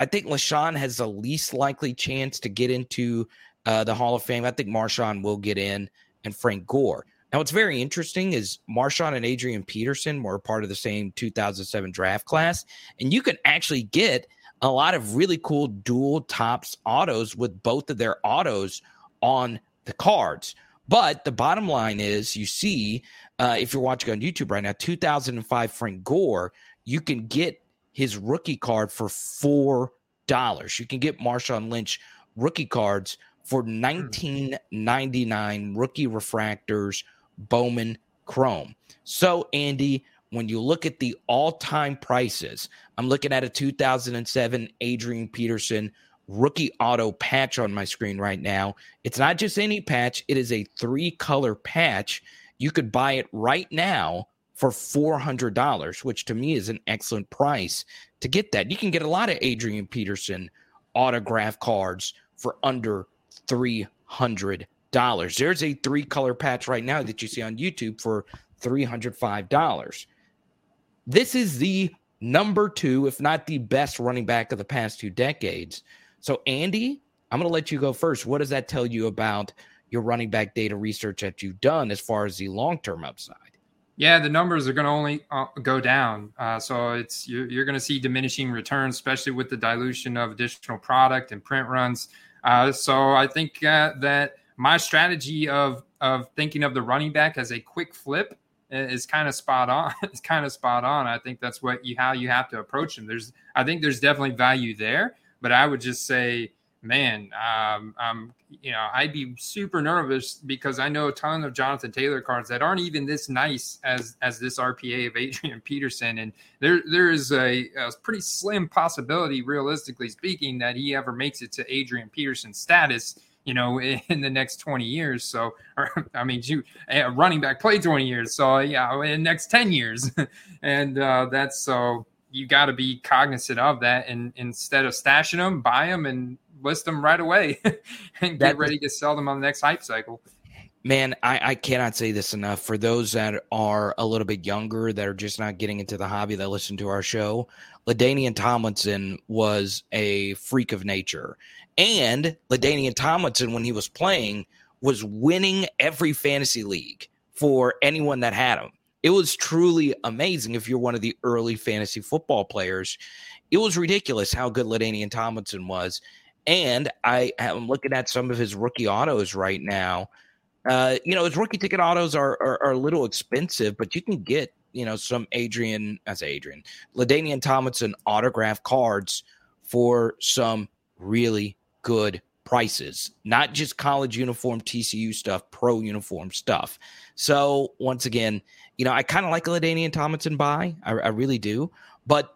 I think LeSean has the least likely chance to get into uh, the Hall of Fame. I think Marshawn will get in, and Frank Gore. Now, what's very interesting is Marshawn and Adrian Peterson were part of the same 2007 draft class, and you can actually get a lot of really cool dual Topps autos with both of their autos on the cards. But the bottom line is, you see, uh, if you're watching on YouTube right now, 2005 Frank Gore, you can get his rookie card for four dollars. You can get Marshawn Lynch rookie cards for 19.99 rookie refractors Bowman Chrome. So, Andy, when you look at the all-time prices, I'm looking at a 2007 Adrian Peterson rookie auto patch on my screen right now. It's not just any patch, it is a three-color patch. You could buy it right now for $400, which to me is an excellent price to get that. You can get a lot of Adrian Peterson autograph cards for under $300. There's a three color patch right now that you see on YouTube for $305. This is the number two, if not the best running back of the past two decades. So, Andy, I'm going to let you go first. What does that tell you about your running back data research that you've done as far as the long term upside? Yeah, the numbers are going to only uh, go down. Uh, so it's you're, you're going to see diminishing returns, especially with the dilution of additional product and print runs. Uh, so I think uh, that my strategy of of thinking of the running back as a quick flip is kind of spot on. (laughs) it's kind of spot on. I think that's what you how you have to approach them. There's I think there's definitely value there, but I would just say, man, um, um, you know, I'd be super nervous because I know a ton of Jonathan Taylor cards that aren't even this nice as as this RPA of Adrian (laughs) Peterson, and there there is a, a pretty slim possibility, realistically speaking, that he ever makes it to Adrian Peterson status you know, (laughs) in the next 20 years. So, or, (laughs) I mean, you a running back played 20 years. So, yeah, in the next 10 years. (laughs) and uh, that's so you got to be cognizant of that. And instead of stashing them, buy them and list them right away and get ready to sell them on the next hype cycle. Man, I, I cannot say this enough. For those that are a little bit younger, that are just not getting into the hobby, that listen to our show, LaDainian Tomlinson was a freak of nature. And LaDainian Tomlinson, when he was playing, was winning every fantasy league for anyone that had him. It was truly amazing if you're one of the early fantasy football players. It was ridiculous how good LaDainian Tomlinson was. And I am looking at some of his rookie autos right now. Uh, you know, his rookie ticket autos are, are, are a little expensive, but you can get you know some Adrian, I say Adrian, LaDainian Tomlinson autograph cards for some really good prices, not just college uniform TCU stuff, pro uniform stuff. So once again, you know, I kind of like a LaDainian Tomlinson buy. I, I, really do. But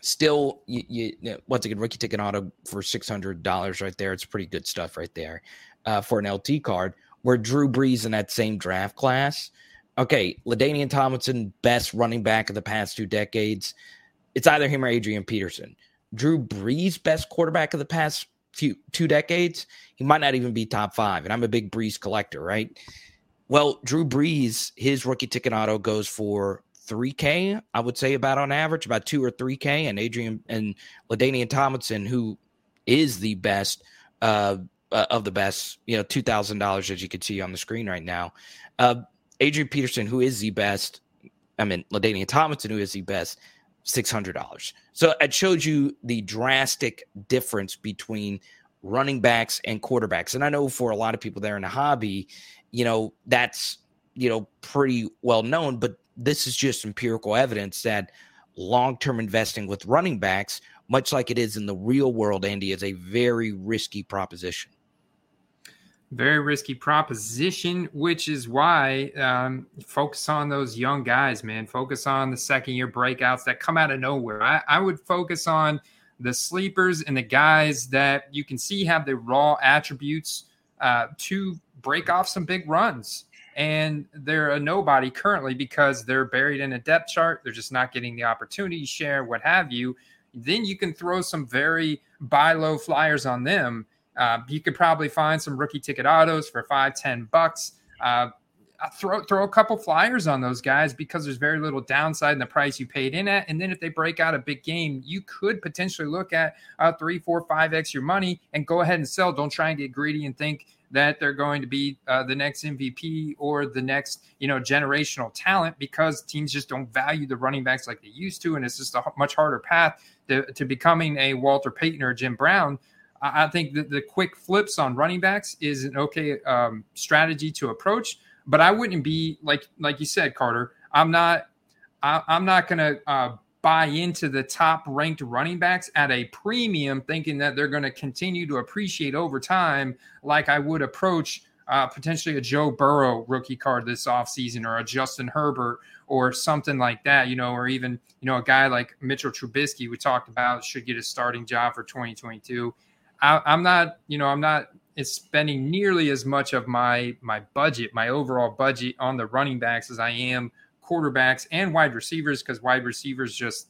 still, you, you, once again, rookie ticket auto for $600 right there. It's pretty good stuff right there uh, for an LT card. Where Drew Brees in that same draft class. Okay, LaDainian Tomlinson, best running back of the past two decades. It's either him or Adrian Peterson. Drew Brees, best quarterback of the past few two decades, he might not even be top five. And I'm a big Brees collector, right? Well, Drew Brees, his rookie ticket auto goes for 3K, I would say about on average, about two or 3K. And Adrian and LaDainian Tomlinson, who is the best uh, uh, of the best, you know, $2,000 as you can see on the screen right now. Uh, Adrian Peterson, who is the best, I mean, LaDainian Tomlinson, who is the best, $600. So it shows you the drastic difference between running backs and quarterbacks. And I know for a lot of people there in the hobby, you know, that's, you know, pretty well known, but this is just empirical evidence that long term investing with running backs, much like it is in the real world, Andy, is a very risky proposition. Very risky proposition, which is why um, focus on those young guys, man. Focus on the second year breakouts that come out of nowhere. I, I would focus on the sleepers and the guys that you can see have the raw attributes uh, to break off some big runs. And they're a nobody currently because they're buried in a depth chart. They're just not getting the opportunity share, what have you. Then you can throw some very buy low flyers on them uh, you could probably find some rookie ticket autos for five, ten bucks. Uh, throw throw a couple flyers on those guys because there's very little downside in the price you paid in at. And then if they break out a big game, you could potentially look at uh, three, four, five x your money and go ahead and sell. Don't try and get greedy and think that they're going to be uh, the next MVP or the next you know generational talent because teams just don't value the running backs like they used to, and it's just a much harder path to, to becoming a Walter Payton or Jim Brown I think that the quick flips on running backs is an okay um, strategy to approach, but I wouldn't be like like you said, Carter. I'm not I, am not going to uh, buy into the top ranked running backs at a premium, thinking that they're going to continue to appreciate over time, like I would approach uh, potentially a Joe Burrow rookie card this offseason or a Justin Herbert or something like that, you know, or even, you know, a guy like Mitchell Trubisky we talked about should get a starting job for 2022. I, I'm not, you know, I'm not spending nearly as much of my my budget, my overall budget on the running backs as I am quarterbacks and wide receivers because wide receivers just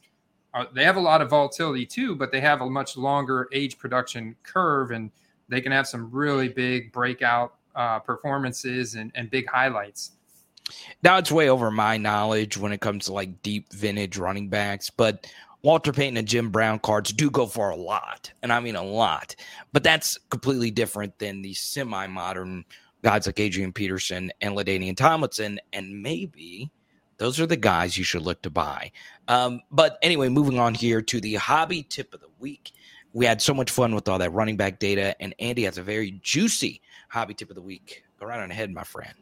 uh, they have a lot of volatility too, but they have a much longer age production curve and they can have some really big breakout uh, performances and, and big highlights. Now it's way over my knowledge when it comes to like deep vintage running backs, but Walter Payton and Jim Brown cards do go for a lot, and I mean a lot. But that's completely different than the semi-modern guys like Adrian Peterson and LaDainian Tomlinson, and maybe those are the guys you should look to buy. Um, but anyway, moving on here to the hobby tip of the week. We had so much fun with all that running back data, and Andy has a very juicy hobby tip of the week. Go right on ahead, my friend.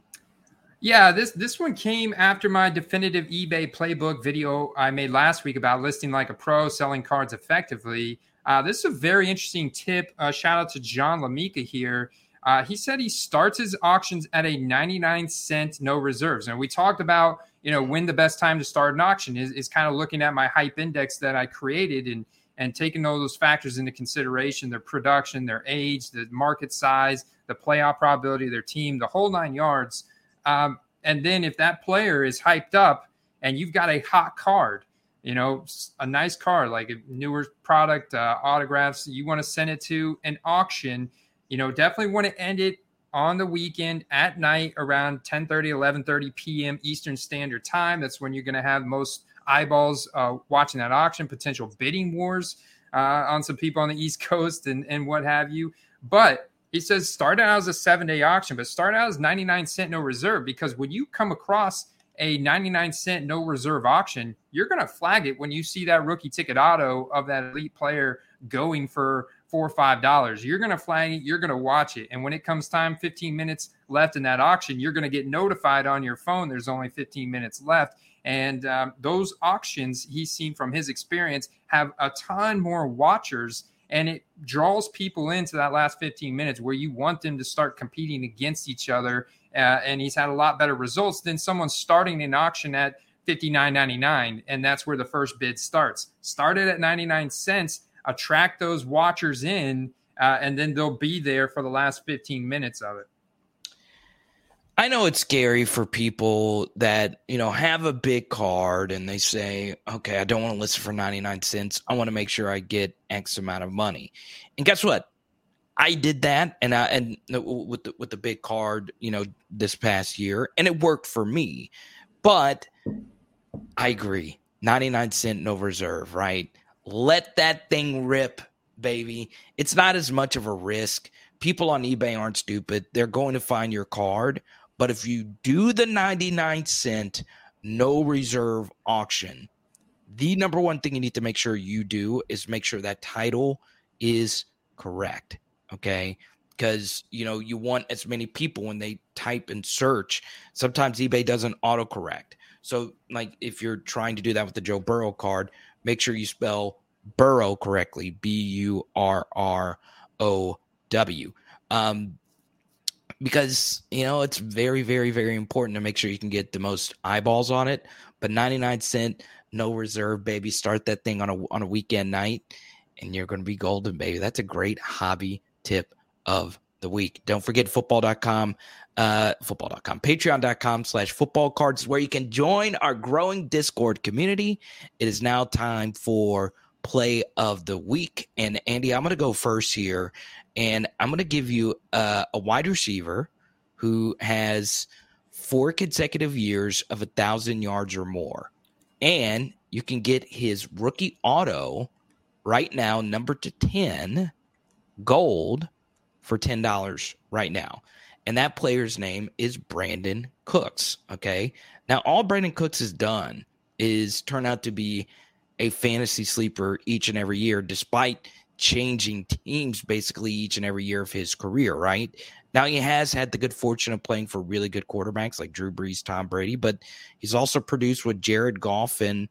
Yeah, this this one came after my definitive eBay playbook video I made last week about listing like a pro, selling cards effectively. Uh, this is a very interesting tip. Uh, shout out to John Lamika here. Uh, he said he starts his auctions at a 99 cent no reserves. And we talked about, you know, when the best time to start an auction is, is kind of looking at my hype index that I created and and taking all those factors into consideration, their production, their age, the market size, the playoff probability their team, the whole nine yards. Um, and then if that player is hyped up and you've got a hot card, you know, a nice card like a newer product, uh, autographs, you want to send it to an auction, you know, definitely want to end it on the weekend at night around 10 30, 11 30 p.m. Eastern Standard Time. That's when you're going to have most eyeballs uh, watching that auction, potential bidding wars uh, on some people on the East (laughs) Coast and, and what have you. But he says start out as a seven day auction, but start out as 99 cent no reserve because when you come across a 99 cent no reserve auction, you're going to flag it when you see that rookie ticket auto of that elite player going for four or five dollars. You're gonna flag it, you're gonna watch it. And when it comes time, 15 minutes left in that auction, you're gonna get notified on your phone there's only 15 minutes left. And um, those auctions he's seen from his experience have a ton more watchers and it draws people into that last 15 minutes where you want them to start competing against each other. Uh, and he's had a lot better results than someone starting an auction at 59.99 and that's where the first bid starts. Started at 99 cents, attract those watchers in uh, and then they'll be there for the last 15 minutes of it. I know it's scary for people that, you know, have a big card and they say, okay, I don't want to listen for 99 cents. I want to make sure I get X amount of money. And guess what? I did that and I, and with the, with the big card, you know, this past year and it worked for me. But I agree. 99 cent no reserve, right? Let that thing rip, baby. It's not as much of a risk. People on eBay aren't stupid. They're going to find your card. But if you do the 99 cent no reserve auction, the number one thing you need to make sure you do is make sure that title is correct. Okay. Because, you know, you want as many people when they type and search. Sometimes eBay doesn't autocorrect. So, like, if you're trying to do that with the Joe Burrow card, make sure you spell Burrow correctly B U R R O W. Um, because, you know, it's very, very, very important to make sure you can get the most eyeballs on it. But 99 cent, no reserve, baby. Start that thing on a, on a weekend night and you're going to be golden, baby. That's a great hobby tip of the week. Don't forget football.com, uh, football.com, patreon.com slash football cards, where you can join our growing Discord community. It is now time for play of the week. And Andy, I'm going to go first here, and I'm going to give you uh, a wide receiver who has four consecutive years of a thousand yards or more. And you can get his rookie auto right now, number to 10, gold for $10 right now. And that player's name is Brandin Cooks. Okay. Now, all Brandin Cooks has done is turn out to be a fantasy sleeper each and every year, despite changing teams basically each and every year of his career, right? Now, he has had the good fortune of playing for really good quarterbacks like Drew Brees, Tom Brady, but he's also produced with Jared Goff and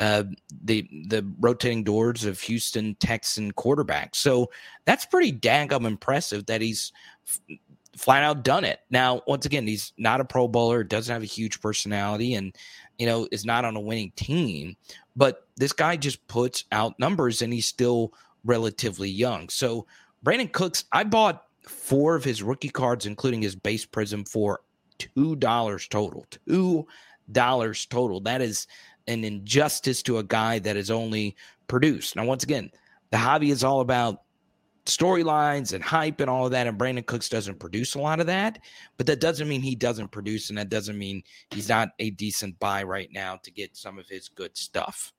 uh, the the rotating doors of Houston Texan quarterbacks. So that's pretty daggum impressive that he's f- flat out done it. Now, once again, he's not a Pro Bowler, doesn't have a huge personality, and you know is not on a winning team. But this guy just puts out numbers, and he's still relatively young. So Brandin Cooks, I bought four of his rookie cards, including his base prizm, for two dollars total. Two dollars total. That is an injustice to a guy that is only produced. Now, once again, the hobby is all about storylines and hype and all of that. And Brandin Cooks doesn't produce a lot of that, but that doesn't mean he doesn't produce, and that doesn't mean he's not a decent buy right now to get some of his good stuff.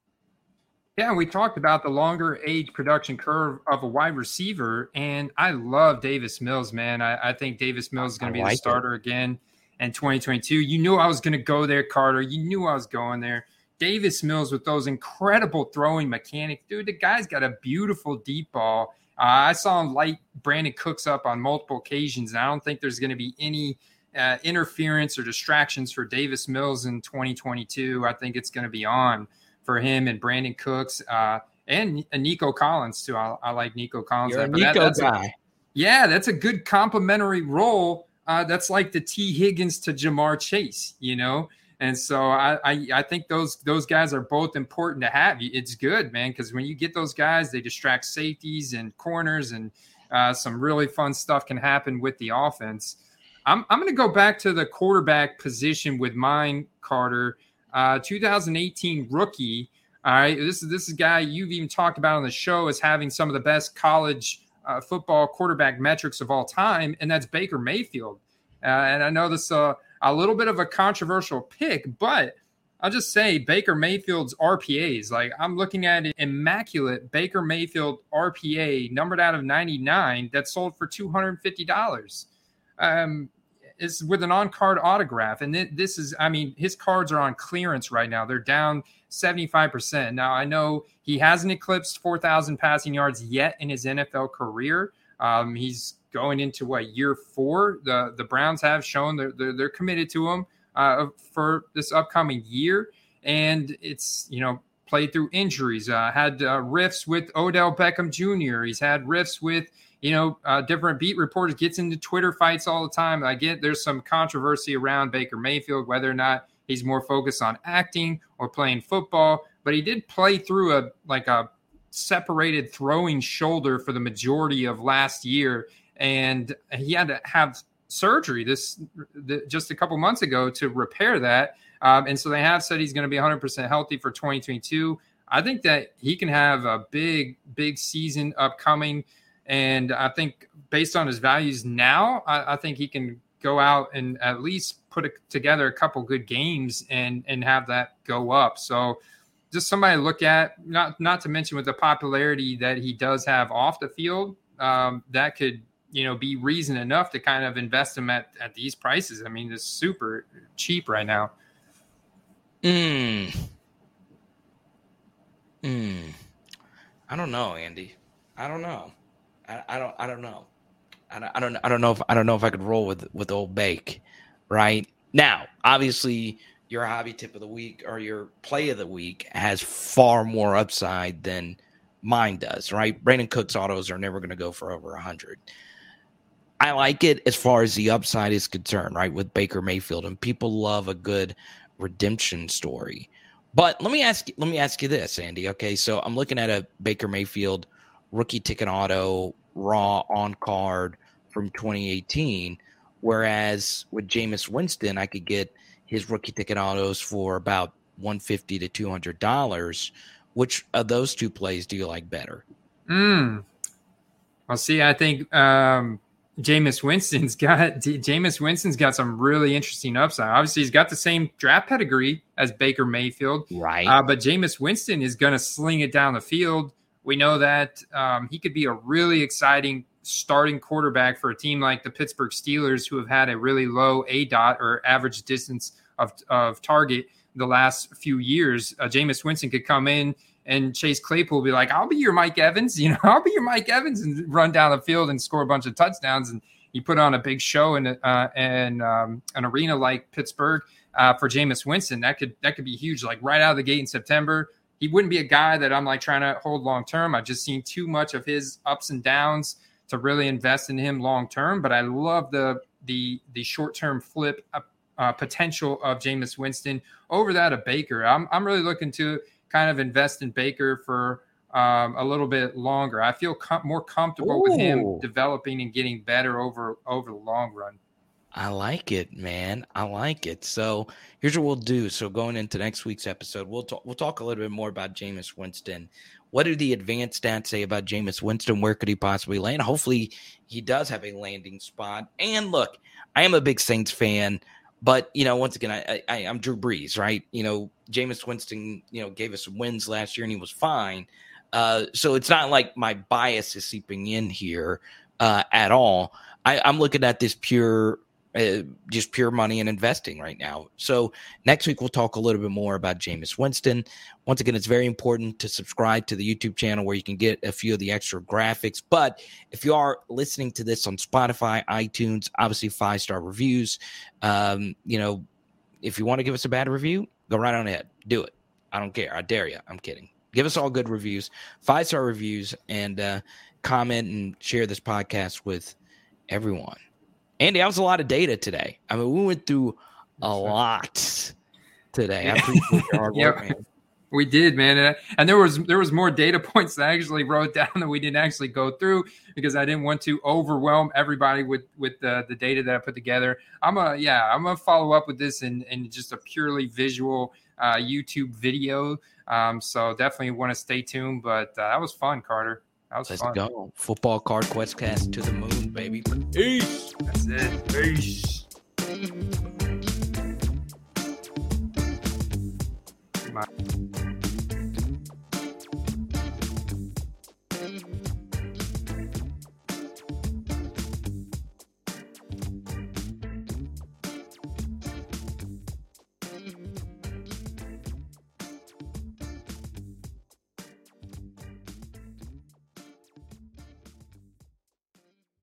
Yeah, we talked about the longer age production curve of a wide receiver, and I love Davis Mills, man. I, I think Davis Mills is going to be like the starter it. again in 2022. You knew I was going to go there, Carter. You knew I was going there. Davis Mills with those incredible throwing mechanics. Dude, the guy's got a beautiful deep ball. Uh, I saw him light Brandin Cooks up on multiple occasions, and I don't think there's going to be any uh, interference or distractions for Davis Mills in 2022. I think it's going to be on for him and Brandin Cooks uh, and, and Nico Collins too. I, I like Nico Collins. You're a Nico that, guy. A, yeah, that's a good complementary role. Uh, that's like the Tee Higgins to Ja'Marr Chase, you know. And so I, I, I think those those guys are both important to have. It's good, man, because when you get those guys, they distract safeties and corners, and uh, some really fun stuff can happen with the offense. I'm I'm going to go back to the quarterback position with mine, Carter. Uh, 2018 rookie. All right, this is this is a guy you've even talked about on the show as having some of the best college uh, football quarterback metrics of all time, and that's Baker Mayfield. Uh, and I know this uh, a little bit of a controversial pick, but I'll just say Baker Mayfield's RPAs. Like I'm looking at an immaculate Baker Mayfield RPA numbered out of 99 that sold for $250. Um, is with an on card autograph. And th- this is, I mean, his cards are on clearance right now. They're down 75%. Now, I know he hasn't eclipsed 4,000 passing yards yet in his NFL career. Um, he's going into what year four. The the Browns have shown they're, they're, they're committed to him uh, for this upcoming year. And it's, you know, played through injuries, uh, had uh, rifts with Odell Beckham Jr., he's had rifts with, you know, uh, different beat reporters, gets into Twitter fights all the time. I get there's some controversy around Baker Mayfield, whether or not he's more focused on acting or playing football, but he did play through a like a separated throwing shoulder for the majority of last year and he had to have surgery this the, just a couple months ago to repair that. Um, and so they have said he's going to be 100% healthy for 2022. I think that he can have a big, big season upcoming. And I think based on his values now, I, I think he can go out and at least put a, together a couple good games and and have that go up. So just somebody to look at. Not not to mention with the popularity that he does have off the field, um, that could you know be reason enough to kind of invest them at at these prices. I mean, it's super cheap right now. Hmm. Hmm. I don't know, Andy. I don't know. I, I don't. I don't know. I don't, I don't. I don't know if I don't know if I could roll with with old Bake. Right now, obviously, your hobby tip of the week or your play of the week has far more upside than mine does. Right? Brandin Cooks autos are never going to go for over a hundred. I like it as far as the upside is concerned, right? With Baker Mayfield, and people love a good redemption story. But let me ask you, let me ask you this, Andy. Okay, so I'm looking at a Baker Mayfield rookie ticket auto raw on card from 2018, whereas with Jameis Winston, I could get his rookie ticket autos for about 150 to 200 dollars. Which of those two plays do you like better? Hmm. Well, see, I think um, Jameis Winston's (laughs) got Jameis Winston's got some really interesting upside. Obviously, he's got the same draft pedigree as Baker Mayfield, right? Uh, but Jameis Winston is going to sling it down the field. We know that um, he could be a really exciting starting quarterback for a team like the Pittsburgh Steelers, who have had a really low A dot or average distance of of target the last few years. Uh, Jameis Winston could come in and Chase Claypool be like, I'll be your Mike Evans, (laughs) you know, I'll be your Mike Evans and run down the field and score a bunch of touchdowns. And he put on a big show in, uh, in um, an arena like Pittsburgh uh, for Jameis Winston. That could that could be huge. Like right out of the gate in September, he wouldn't be a guy that I'm like trying to hold long term. I've just seen too much of his ups and downs to really invest in him long term. But I love the the the short term flip uh, uh, potential of Jameis Winston over that of Baker. I'm I'm really looking to kind of invest in Baker for um, a little bit longer. I feel com- more comfortable Ooh. with him developing and getting better over over the long run. I like it, man. I like it. So here's what we'll do. So going into next week's episode, we'll talk. We'll talk a little bit more about Jameis Winston. What do the advanced stats say about Jameis Winston? Where could he possibly land? Hopefully, he does have a landing spot. And look, I am a big Saints fan. But you know, once again, I, I am Drew Brees, right? You know, Jameis Winston, you know, gave us wins last year and he was fine. Uh, so it's not like my bias is seeping in here uh, at all. I, I'm looking at this pure uh, just pure money and investing right now. So next week we'll talk a little bit more about Jameis Winston. Once again, it's very important to subscribe to the YouTube channel where you can get a few of the extra graphics. But if you are listening to this on Spotify, iTunes, obviously five star reviews. Um, you know, if you want to give us a bad review, go right on ahead, do it. I don't care. I dare you. I'm kidding. Give us all good reviews, five star reviews, and uh, comment and share this podcast with everyone. Andy, that was a lot of data today. I mean, we went through a lot today. I appreciate your hard (laughs) work, man. We did, man, and there was there was more data (laughs) points that I actually wrote down that we didn't actually go through because I didn't want to overwhelm everybody with with the, the data that I put together. I'm a yeah, I'm gonna follow up with this in, in just a purely visual uh, YouTube video. Um, so definitely want to stay tuned. But uh, that was fun, Carter. That was Let's fun. go. Football card quest cast to the moon, baby. Peace. That's it. Peace. (laughs)